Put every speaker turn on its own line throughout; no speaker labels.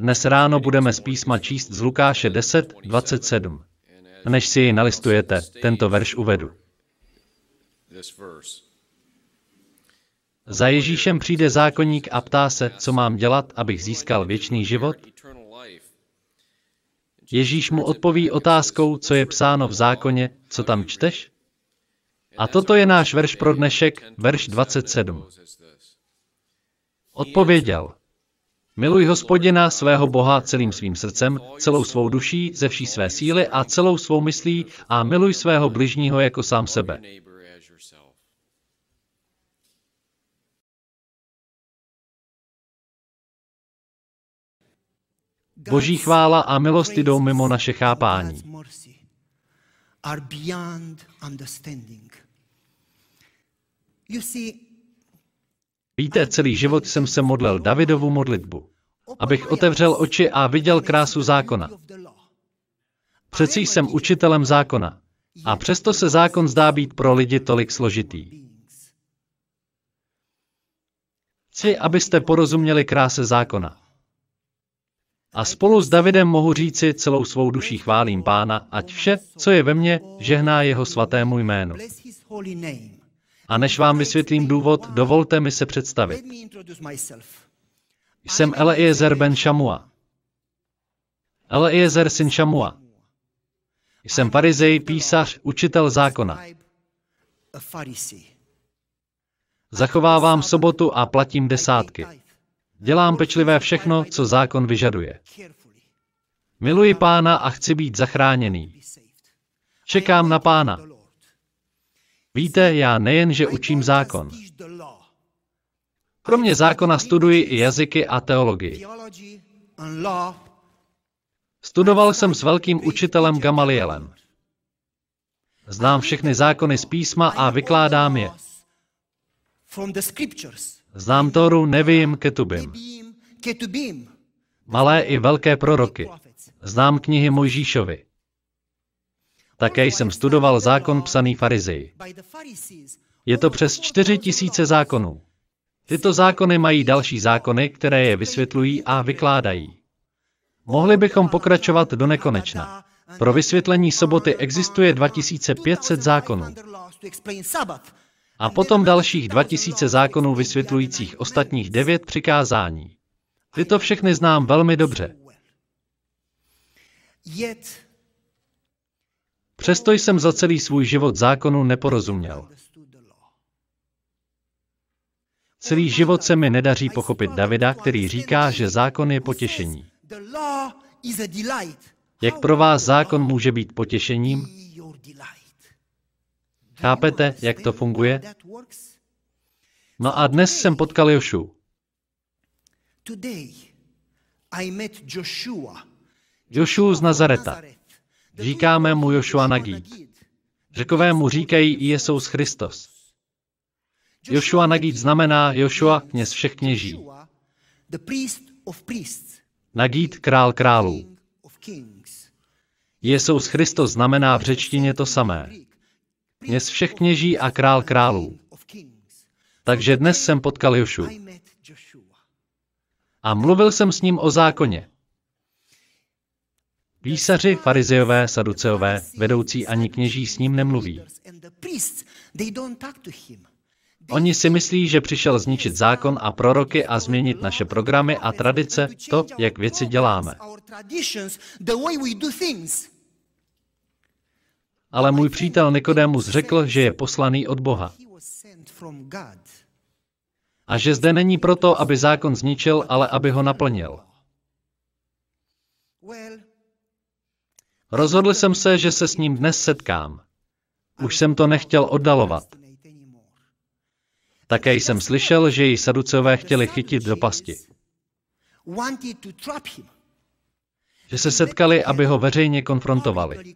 Dnes ráno budeme z písma číst z Lukáše 10, 27. Než si ji nalistujete, tento verš uvedu. Za Ježíšem přijde zákonník a ptá se, co mám dělat, abych získal věčný život? Ježíš mu odpoví otázkou, co je psáno v zákoně, co tam čteš? A toto je náš verš pro dnešek, verš 27. Odpověděl. Miluj hospodina svého Boha celým svým srdcem, celou svou duší, ze vší své síly a celou svou myslí a miluj svého bližního jako sám sebe. Boží chvála a milost jdou mimo naše chápání. Víte, celý život jsem se modlil Davidovu modlitbu, abych otevřel oči a viděl krásu zákona. Přeci jsem učitelem zákona. A přesto se zákon zdá být pro lidi tolik složitý. Chci, abyste porozuměli kráse zákona. A spolu s Davidem mohu říci celou svou duší chválím pána, ať vše, co je ve mně, žehná jeho svatému jménu. A než vám vysvětlím důvod, dovolte mi se představit. Jsem Eliezer ben Shamua. Eliezer syn Shamua. Jsem farizej, písař, učitel zákona. Zachovávám sobotu a platím desátky. Dělám pečlivé všechno, co zákon vyžaduje. Miluji pána a chci být zachráněný. Čekám na pána. Víte, já nejen, že učím zákon. Kromě zákona studuji i jazyky a teologii. Studoval jsem s velkým učitelem Gamalielem. Znám všechny zákony z písma a vykládám je. Znám Toru, nevím, Ketubim. Malé i velké proroky. Znám knihy Mojžíšovi. Také jsem studoval zákon psaný farizeji. Je to přes čtyři tisíce zákonů. Tyto zákony mají další zákony, které je vysvětlují a vykládají. Mohli bychom pokračovat do nekonečna. Pro vysvětlení soboty existuje 2500 zákonů. A potom dalších 2000 zákonů vysvětlujících ostatních devět přikázání. Tyto všechny znám velmi dobře. Přesto jsem za celý svůj život zákonu neporozuměl. Celý život se mi nedaří pochopit Davida, který říká, že zákon je potěšení. Jak pro vás zákon může být potěšením? Chápete, jak to funguje? No a dnes jsem potkal Jošu. Jošu z Nazareta. Říkáme mu Jošua Nagít. Řekové mu říkají Jesous Christos. Jošua Nagít znamená Jošua kněz všech kněží. Nagít král králů. Jesous Christos znamená v řečtině to samé kněz všech kněží a král králů. Takže dnes jsem potkal Jošu. A mluvil jsem s ním o zákoně. Písaři, farizeové, saduceové, vedoucí ani kněží s ním nemluví. Oni si myslí, že přišel zničit zákon a proroky a změnit naše programy a tradice, to, jak věci děláme. Ale můj přítel Nikodémus řekl, že je poslaný od Boha. A že zde není proto, aby zákon zničil, ale aby ho naplnil. Rozhodl jsem se, že se s ním dnes setkám. Už jsem to nechtěl oddalovat. Také jsem slyšel, že ji saducové chtěli chytit do pasti. Že se setkali, aby ho veřejně konfrontovali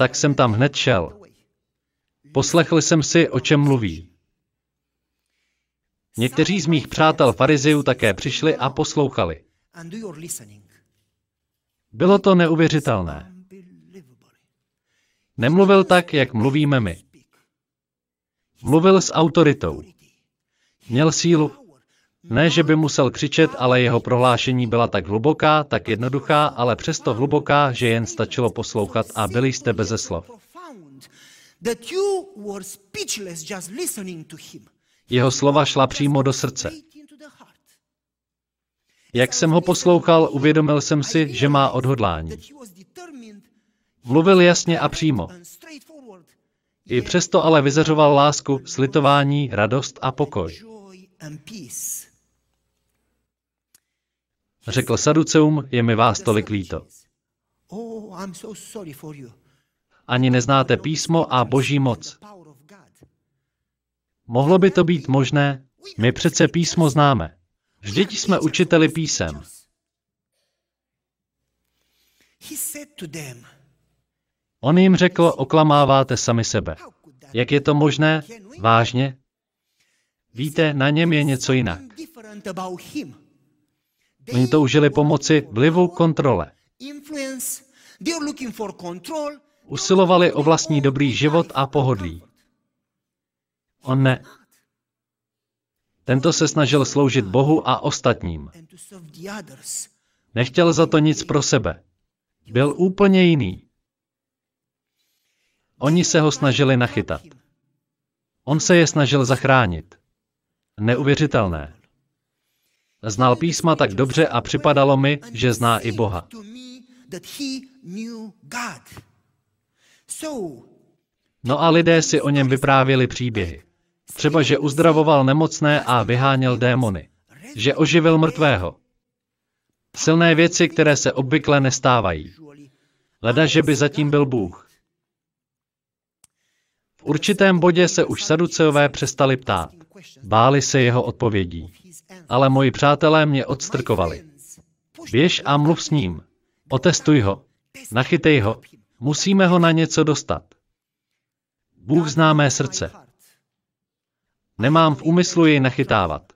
tak jsem tam hned šel. Poslechl jsem si, o čem mluví. Někteří z mých přátel farizejů také přišli a poslouchali. Bylo to neuvěřitelné. Nemluvil tak, jak mluvíme my. Mluvil s autoritou. Měl sílu. Ne, že by musel křičet, ale jeho prohlášení byla tak hluboká, tak jednoduchá, ale přesto hluboká, že jen stačilo poslouchat a byli jste beze slov. Jeho slova šla přímo do srdce. Jak jsem ho poslouchal, uvědomil jsem si, že má odhodlání. Mluvil jasně a přímo. I přesto ale vyzařoval lásku, slitování, radost a pokoj. Řekl Saduceum, je mi vás tolik líto. Ani neznáte písmo a boží moc. Mohlo by to být možné? My přece písmo známe. Vždyť jsme učiteli písem. On jim řekl, oklamáváte sami sebe. Jak je to možné? Vážně? Víte, na něm je něco jinak. Oni toužili pomoci vlivu kontrole. Usilovali o vlastní dobrý život a pohodlí. On ne. Tento se snažil sloužit Bohu a ostatním. Nechtěl za to nic pro sebe. Byl úplně jiný. Oni se ho snažili nachytat. On se je snažil zachránit. Neuvěřitelné. Znal písma tak dobře a připadalo mi, že zná i Boha. No a lidé si o něm vyprávěli příběhy. Třeba, že uzdravoval nemocné a vyháněl démony. Že oživil mrtvého. Silné věci, které se obvykle nestávají. Leda, že by zatím byl Bůh. V určitém bodě se už saduceové přestali ptát. Báli se jeho odpovědí. Ale moji přátelé mě odstrkovali. Běž a mluv s ním. Otestuj ho. Nachytej ho. Musíme ho na něco dostat. Bůh zná mé srdce. Nemám v úmyslu jej nachytávat.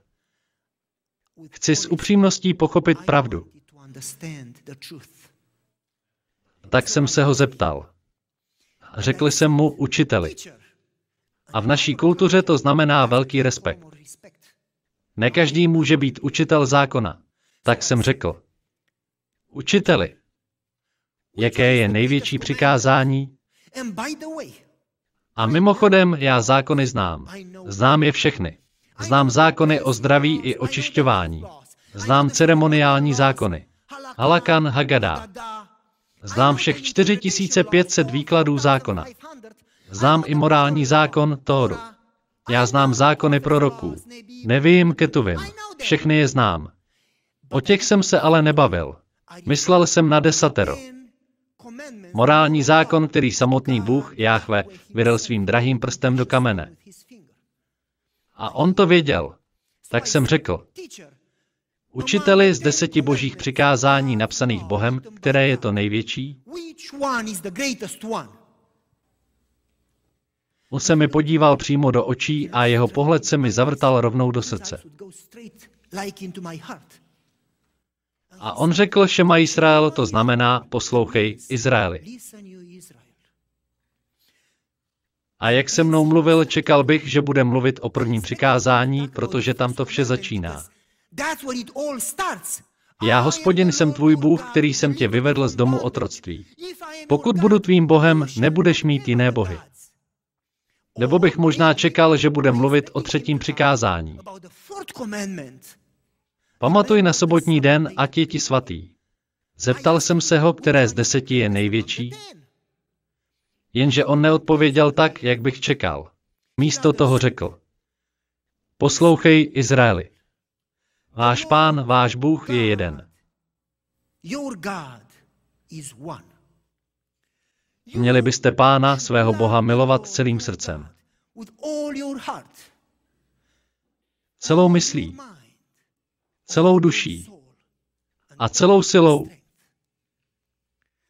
Chci s upřímností pochopit pravdu. Tak jsem se ho zeptal. Řekl jsem mu učiteli. A v naší kultuře to znamená velký respekt. Ne každý může být učitel zákona. Tak jsem řekl. Učiteli, jaké je největší přikázání? A mimochodem, já zákony znám. Znám je všechny. Znám zákony o zdraví i očišťování. Znám ceremoniální zákony. Halakan Haggadah. Znám všech 4500 výkladů zákona. Znám i morální zákon Tóru. Já znám zákony proroků. Nevím Ketuvim. Všechny je znám. O těch jsem se ale nebavil. Myslel jsem na desatero. Morální zákon, který samotný Bůh, Jáchve, vydal svým drahým prstem do kamene. A on to věděl. Tak jsem řekl, učiteli z deseti božích přikázání napsaných Bohem, které je to největší? On se mi podíval přímo do očí a jeho pohled se mi zavrtal rovnou do srdce. A on řekl Šema Izrael, to znamená poslouchej Izraeli. A jak se mnou mluvil, čekal bych, že bude mluvit o prvním přikázání, protože tam to vše začíná. Já, hospodin, jsem tvůj Bůh, který jsem tě vyvedl z domu otroctví. Pokud budu tvým Bohem, nebudeš mít jiné bohy. Nebo bych možná čekal, že bude mluvit o třetím přikázání. Pamatuj na sobotní den, ať je ti svatý. Zeptal jsem se ho, které z deseti je největší, jenže on neodpověděl tak, jak bych čekal. Místo toho řekl. Poslouchej, Izraeli. Váš pán, váš Bůh je jeden. Měli byste pána, svého Boha, milovat celým srdcem. Celou myslí, celou duší a celou silou.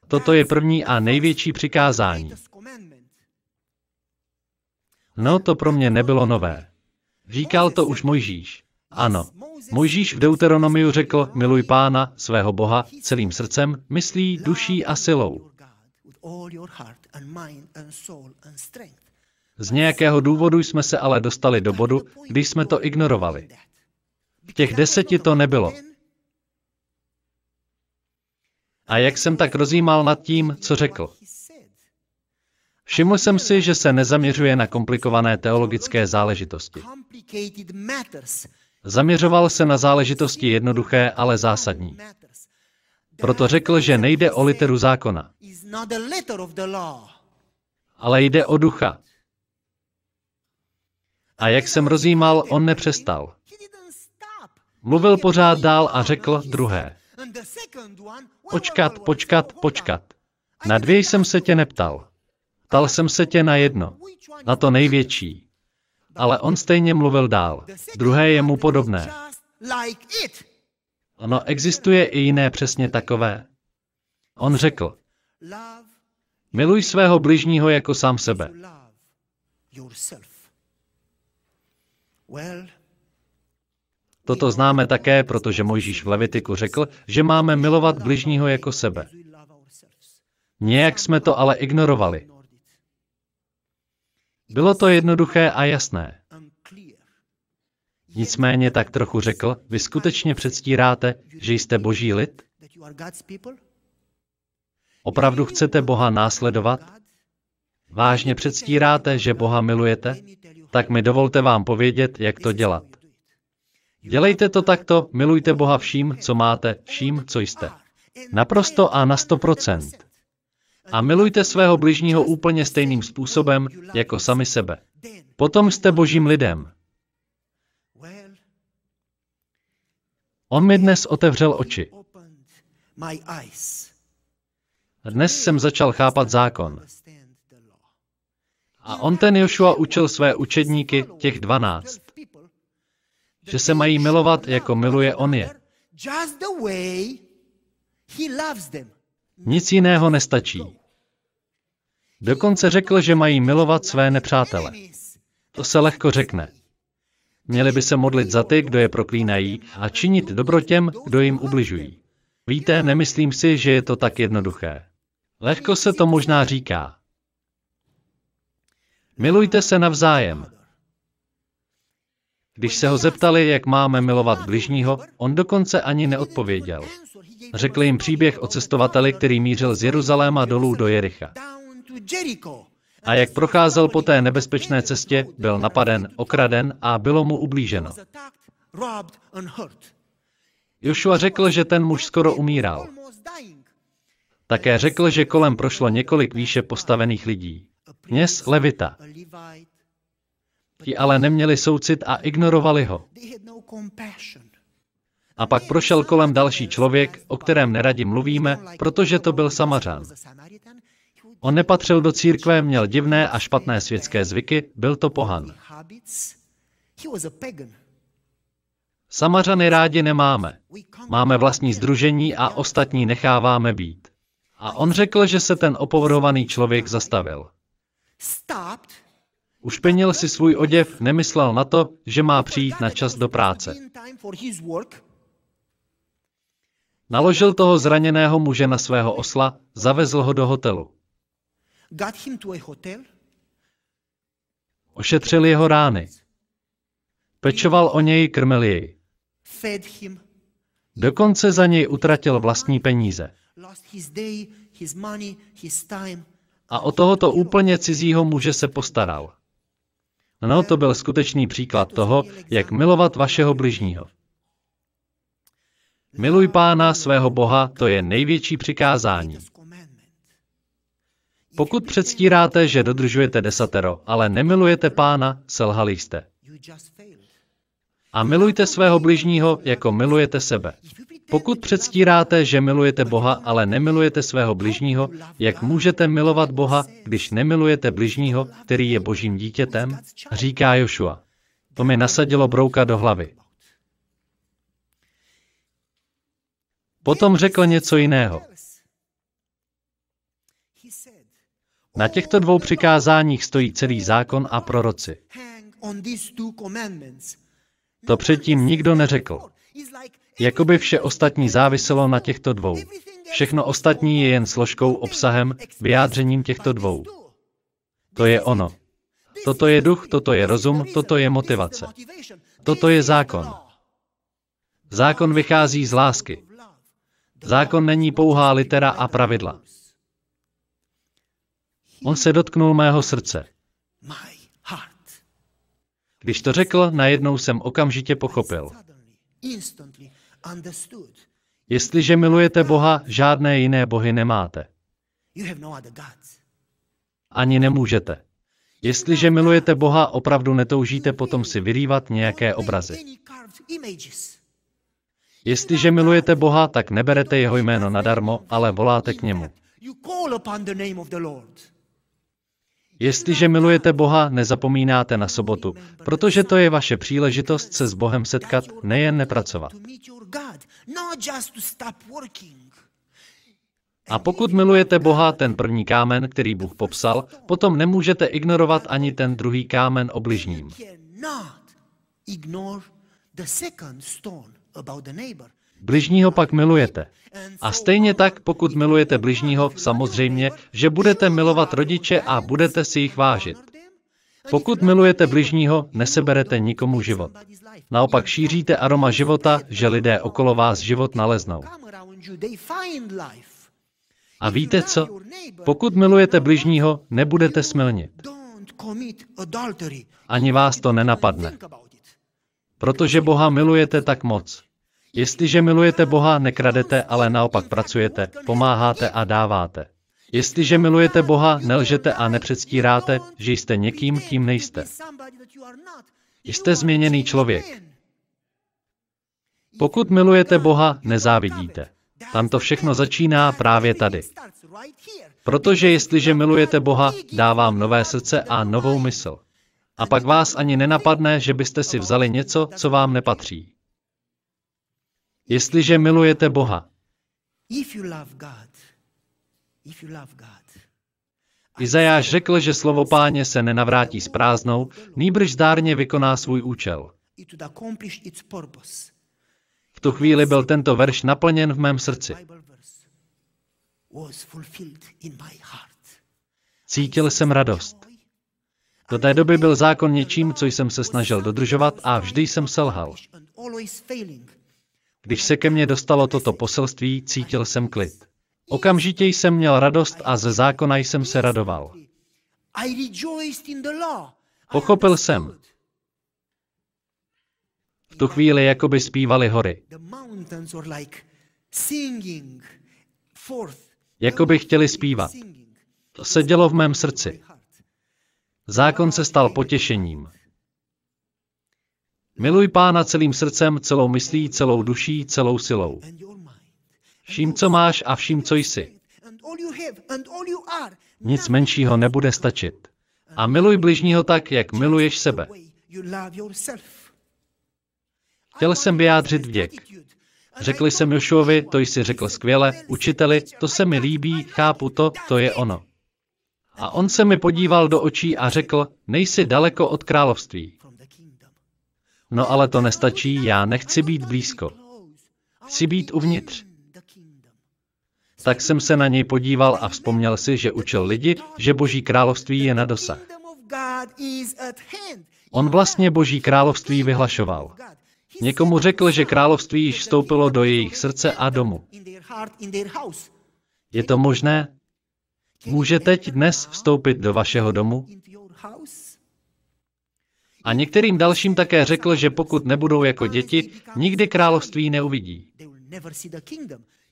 Toto je první a největší přikázání. No, to pro mě nebylo nové. Říkal to už Mojžíš. Ano, Mojžíš v Deuteronomiu řekl, miluj pána, svého Boha, celým srdcem, myslí, duší a silou. Z nějakého důvodu jsme se ale dostali do bodu, když jsme to ignorovali. V těch deseti to nebylo. A jak jsem tak rozjímal nad tím, co řekl. Všiml jsem si, že se nezaměřuje na komplikované teologické záležitosti. Zaměřoval se na záležitosti jednoduché, ale zásadní. Proto řekl, že nejde o literu zákona, ale jde o ducha. A jak jsem rozjímal, on nepřestal. Mluvil pořád dál a řekl druhé. Počkat, počkat, počkat. Na dvě jsem se tě neptal. Ptal jsem se tě na jedno, na to největší. Ale on stejně mluvil dál. Druhé je mu podobné. Ono existuje i jiné přesně takové. On řekl, miluj svého bližního jako sám sebe. Toto známe také, protože Mojžíš v Levitiku řekl, že máme milovat bližního jako sebe. Nějak jsme to ale ignorovali. Bylo to jednoduché a jasné. Nicméně tak trochu řekl, vy skutečně předstíráte, že jste boží lid? Opravdu chcete Boha následovat? Vážně předstíráte, že Boha milujete? Tak mi dovolte vám povědět, jak to dělat. Dělejte to takto, milujte Boha vším, co máte, vším, co jste. Naprosto a na sto procent. A milujte svého bližního úplně stejným způsobem, jako sami sebe. Potom jste božím lidem. On mi dnes otevřel oči. Dnes jsem začal chápat zákon. A on ten Joshua učil své učedníky, těch dvanáct, že se mají milovat, jako miluje on je. Nic jiného nestačí. Dokonce řekl, že mají milovat své nepřátele. To se lehko řekne. Měli by se modlit za ty, kdo je proklínají, a činit dobro těm, kdo jim ubližují. Víte, nemyslím si, že je to tak jednoduché. Lehko se to možná říká. Milujte se navzájem. Když se ho zeptali, jak máme milovat bližního, on dokonce ani neodpověděl. Řekl jim příběh o cestovateli, který mířil z Jeruzaléma dolů do Jericha. A jak procházel po té nebezpečné cestě, byl napaden, okraden a bylo mu ublíženo. Joshua řekl, že ten muž skoro umíral. Také řekl, že kolem prošlo několik výše postavených lidí. Kněz Levita. Ti ale neměli soucit a ignorovali ho. A pak prošel kolem další člověk, o kterém neradi mluvíme, protože to byl Samařan. On nepatřil do církve, měl divné a špatné světské zvyky, byl to pohan. Samařany rádi nemáme. Máme vlastní združení a ostatní necháváme být. A on řekl, že se ten opovrhovaný člověk zastavil. Ušpenil si svůj oděv, nemyslel na to, že má přijít na čas do práce. Naložil toho zraněného muže na svého osla, zavezl ho do hotelu. Ošetřil jeho rány. Pečoval o něj, krmil jej. Dokonce za něj utratil vlastní peníze. A o tohoto úplně cizího muže se postaral. No, to byl skutečný příklad toho, jak milovat vašeho bližního. Miluj pána svého Boha, to je největší přikázání. Pokud předstíráte, že dodržujete desatero, ale nemilujete pána, selhali jste. A milujte svého bližního, jako milujete sebe. Pokud předstíráte, že milujete Boha, ale nemilujete svého bližního, jak můžete milovat Boha, když nemilujete bližního, který je božím dítětem? Říká Joshua. To mi nasadilo brouka do hlavy. Potom řekl něco jiného. Na těchto dvou přikázáních stojí celý zákon a proroci. To předtím nikdo neřekl. Jakoby vše ostatní záviselo na těchto dvou. Všechno ostatní je jen složkou, obsahem, vyjádřením těchto dvou. To je ono. Toto je duch, toto je rozum, toto je motivace. Toto je zákon. Zákon vychází z lásky. Zákon není pouhá litera a pravidla. On se dotknul mého srdce. Když to řekl, najednou jsem okamžitě pochopil. Jestliže milujete Boha, žádné jiné bohy nemáte. Ani nemůžete. Jestliže milujete Boha, opravdu netoužíte potom si vyrývat nějaké obrazy. Jestliže milujete Boha, tak neberete jeho jméno nadarmo, ale voláte k němu. Jestliže milujete Boha, nezapomínáte na sobotu, protože to je vaše příležitost se s Bohem setkat, nejen nepracovat. A pokud milujete Boha, ten první kámen, který Bůh popsal, potom nemůžete ignorovat ani ten druhý kámen obližním. Bližního pak milujete. A stejně tak, pokud milujete bližního, samozřejmě, že budete milovat rodiče a budete si jich vážit. Pokud milujete bližního, neseberete nikomu život. Naopak šíříte aroma života, že lidé okolo vás život naleznou. A víte co? Pokud milujete bližního, nebudete smilnit. Ani vás to nenapadne. Protože Boha milujete tak moc. Jestliže milujete Boha, nekradete, ale naopak pracujete, pomáháte a dáváte. Jestliže milujete Boha, nelžete a nepředstíráte, že jste někým, kým nejste. Jste změněný člověk. Pokud milujete Boha, nezávidíte. Tam to všechno začíná právě tady. Protože jestliže milujete Boha, dávám nové srdce a novou mysl. A pak vás ani nenapadne, že byste si vzali něco, co vám nepatří. Jestliže milujete Boha, Izajáš řekl, že slovo páně se nenavrátí s prázdnou, nýbrž zdárně vykoná svůj účel. V tu chvíli byl tento verš naplněn v mém srdci. Cítil jsem radost. Do té doby byl zákon něčím, co jsem se snažil dodržovat a vždy jsem selhal. Když se ke mně dostalo toto poselství, cítil jsem klid. Okamžitě jsem měl radost a ze zákona jsem se radoval. Pochopil jsem. V tu chvíli jako by zpívali hory. Jako by chtěli zpívat. To se dělo v mém srdci. Zákon se stal potěšením. Miluj pána celým srdcem, celou myslí, celou duší, celou silou. Vším, co máš a vším, co jsi. Nic menšího nebude stačit. A miluj bližního tak, jak miluješ sebe. Chtěl jsem vyjádřit vděk. Řekl jsem Jošovi, to jsi řekl skvěle, učiteli, to se mi líbí, chápu to, to je ono. A on se mi podíval do očí a řekl, nejsi daleko od království. No ale to nestačí, já nechci být blízko. Chci být uvnitř. Tak jsem se na něj podíval a vzpomněl si, že učil lidi, že Boží království je na dosah. On vlastně Boží království vyhlašoval. Někomu řekl, že království již vstoupilo do jejich srdce a domu. Je to možné? Může teď dnes vstoupit do vašeho domu? A některým dalším také řekl, že pokud nebudou jako děti, nikdy království neuvidí.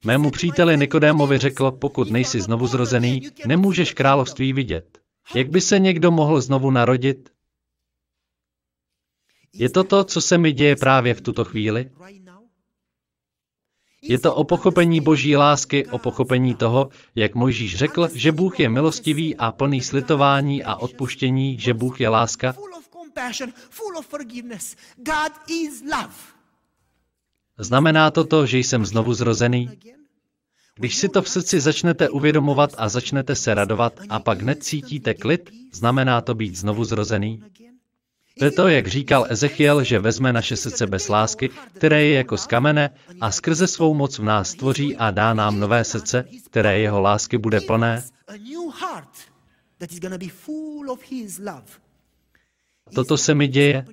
Mému příteli Nikodémovi řekl, pokud nejsi znovu zrozený, nemůžeš království vidět. Jak by se někdo mohl znovu narodit? Je to to, co se mi děje právě v tuto chvíli? Je to o pochopení boží lásky, o pochopení toho, jak Mojžíš řekl, že Bůh je milostivý a plný slitování a odpuštění, že Bůh je láska? Znamená to to, že jsem znovu zrozený? Když si to v srdci začnete uvědomovat a začnete se radovat a pak necítíte klid, znamená to být znovu zrozený? To je to, jak říkal Ezechiel, že vezme naše srdce bez lásky, které je jako z kamene a skrze svou moc v nás stvoří a dá nám nové srdce, které jeho lásky bude plné. Toto se mi děje.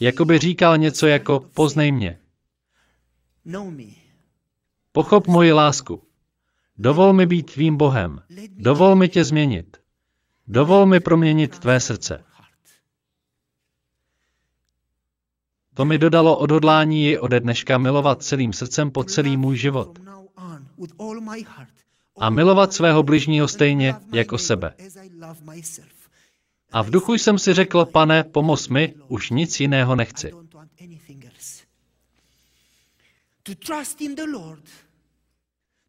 Jako by říkal něco jako poznej mě. Pochop moji lásku. Dovol mi být tvým Bohem. Dovol mi tě změnit. Dovol mi proměnit tvé srdce. To mi dodalo odhodlání ji ode dneška milovat celým srdcem po celý můj život. A milovat svého bližního stejně jako sebe. A v duchu jsem si řekl, pane, pomoz mi, už nic jiného nechci.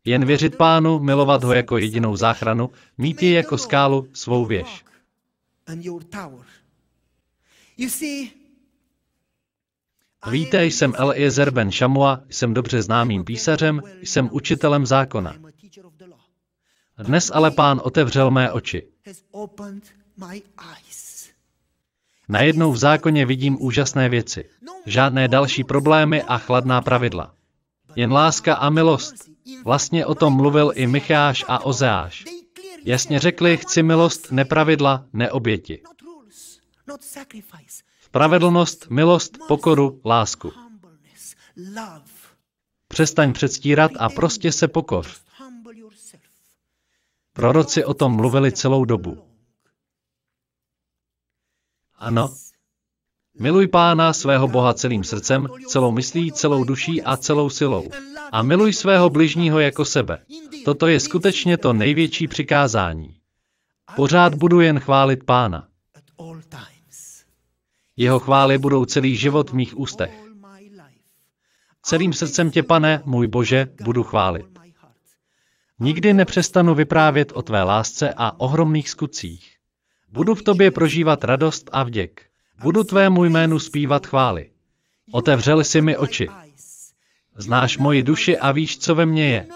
Jen věřit pánu, milovat ho jako jedinou záchranu, mít ji jako skálu svou věž. Víte, jsem Eliezer ben Shamua, jsem dobře známým písařem, jsem učitelem zákona. Dnes ale pán otevřel mé oči. Najednou v zákoně vidím úžasné věci. Žádné další problémy a chladná pravidla. Jen láska a milost. Vlastně o tom mluvil i Micháš a Ozeáš. Jasně řekli, chci milost, nepravidla, neoběti. Spravedlnost, milost, pokoru, lásku. Přestaň předstírat a prostě se pokoř. Proroci o tom mluvili celou dobu. Ano. Miluj pána svého Boha celým srdcem, celou myslí, celou duší a celou silou. A miluj svého bližního jako sebe. Toto je skutečně to největší přikázání. Pořád budu jen chválit pána. Jeho chvály budou celý život v mých ústech. Celým srdcem tě, pane, můj Bože, budu chválit. Nikdy nepřestanu vyprávět o tvé lásce a ohromných skutcích. Budu v tobě prožívat radost a vděk. Budu tvému jménu zpívat chvály. Otevřel si mi oči. Znáš moji duši a víš, co ve mně je.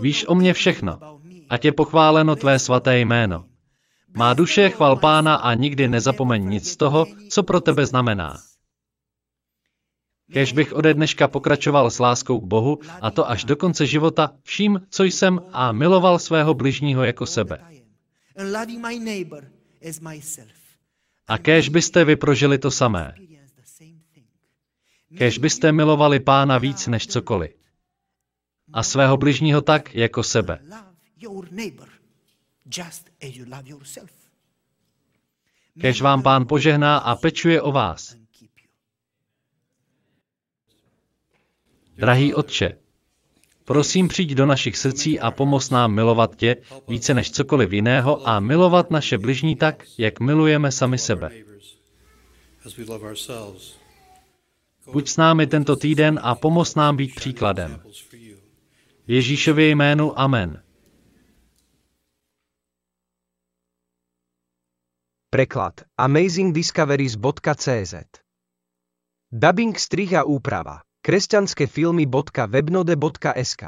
Víš o mně všechno. A tě pochváleno tvé svaté jméno. Má duše chval pána a nikdy nezapomeň nic z toho, co pro tebe znamená. Kež bych ode dneška pokračoval s láskou k Bohu, a to až do konce života, vším, co jsem, a miloval svého bližního jako sebe. A kéž byste vy prožili to samé. Kéž byste milovali pána víc než cokoliv. A svého bližního tak, jako sebe. Kež vám pán požehná a pečuje o vás. Drahý Otče, prosím přijď do našich srdcí a pomoz nám milovat tě více než cokoliv jiného a milovat naše bližní tak, jak milujeme sami sebe. Buď s námi tento týden a pomoz nám být příkladem. V Ježíšově jménu Amen.
Preklad amazingdiscoveries.cz Dubbing strih a úprava kresťanskefilmy.webnode.sk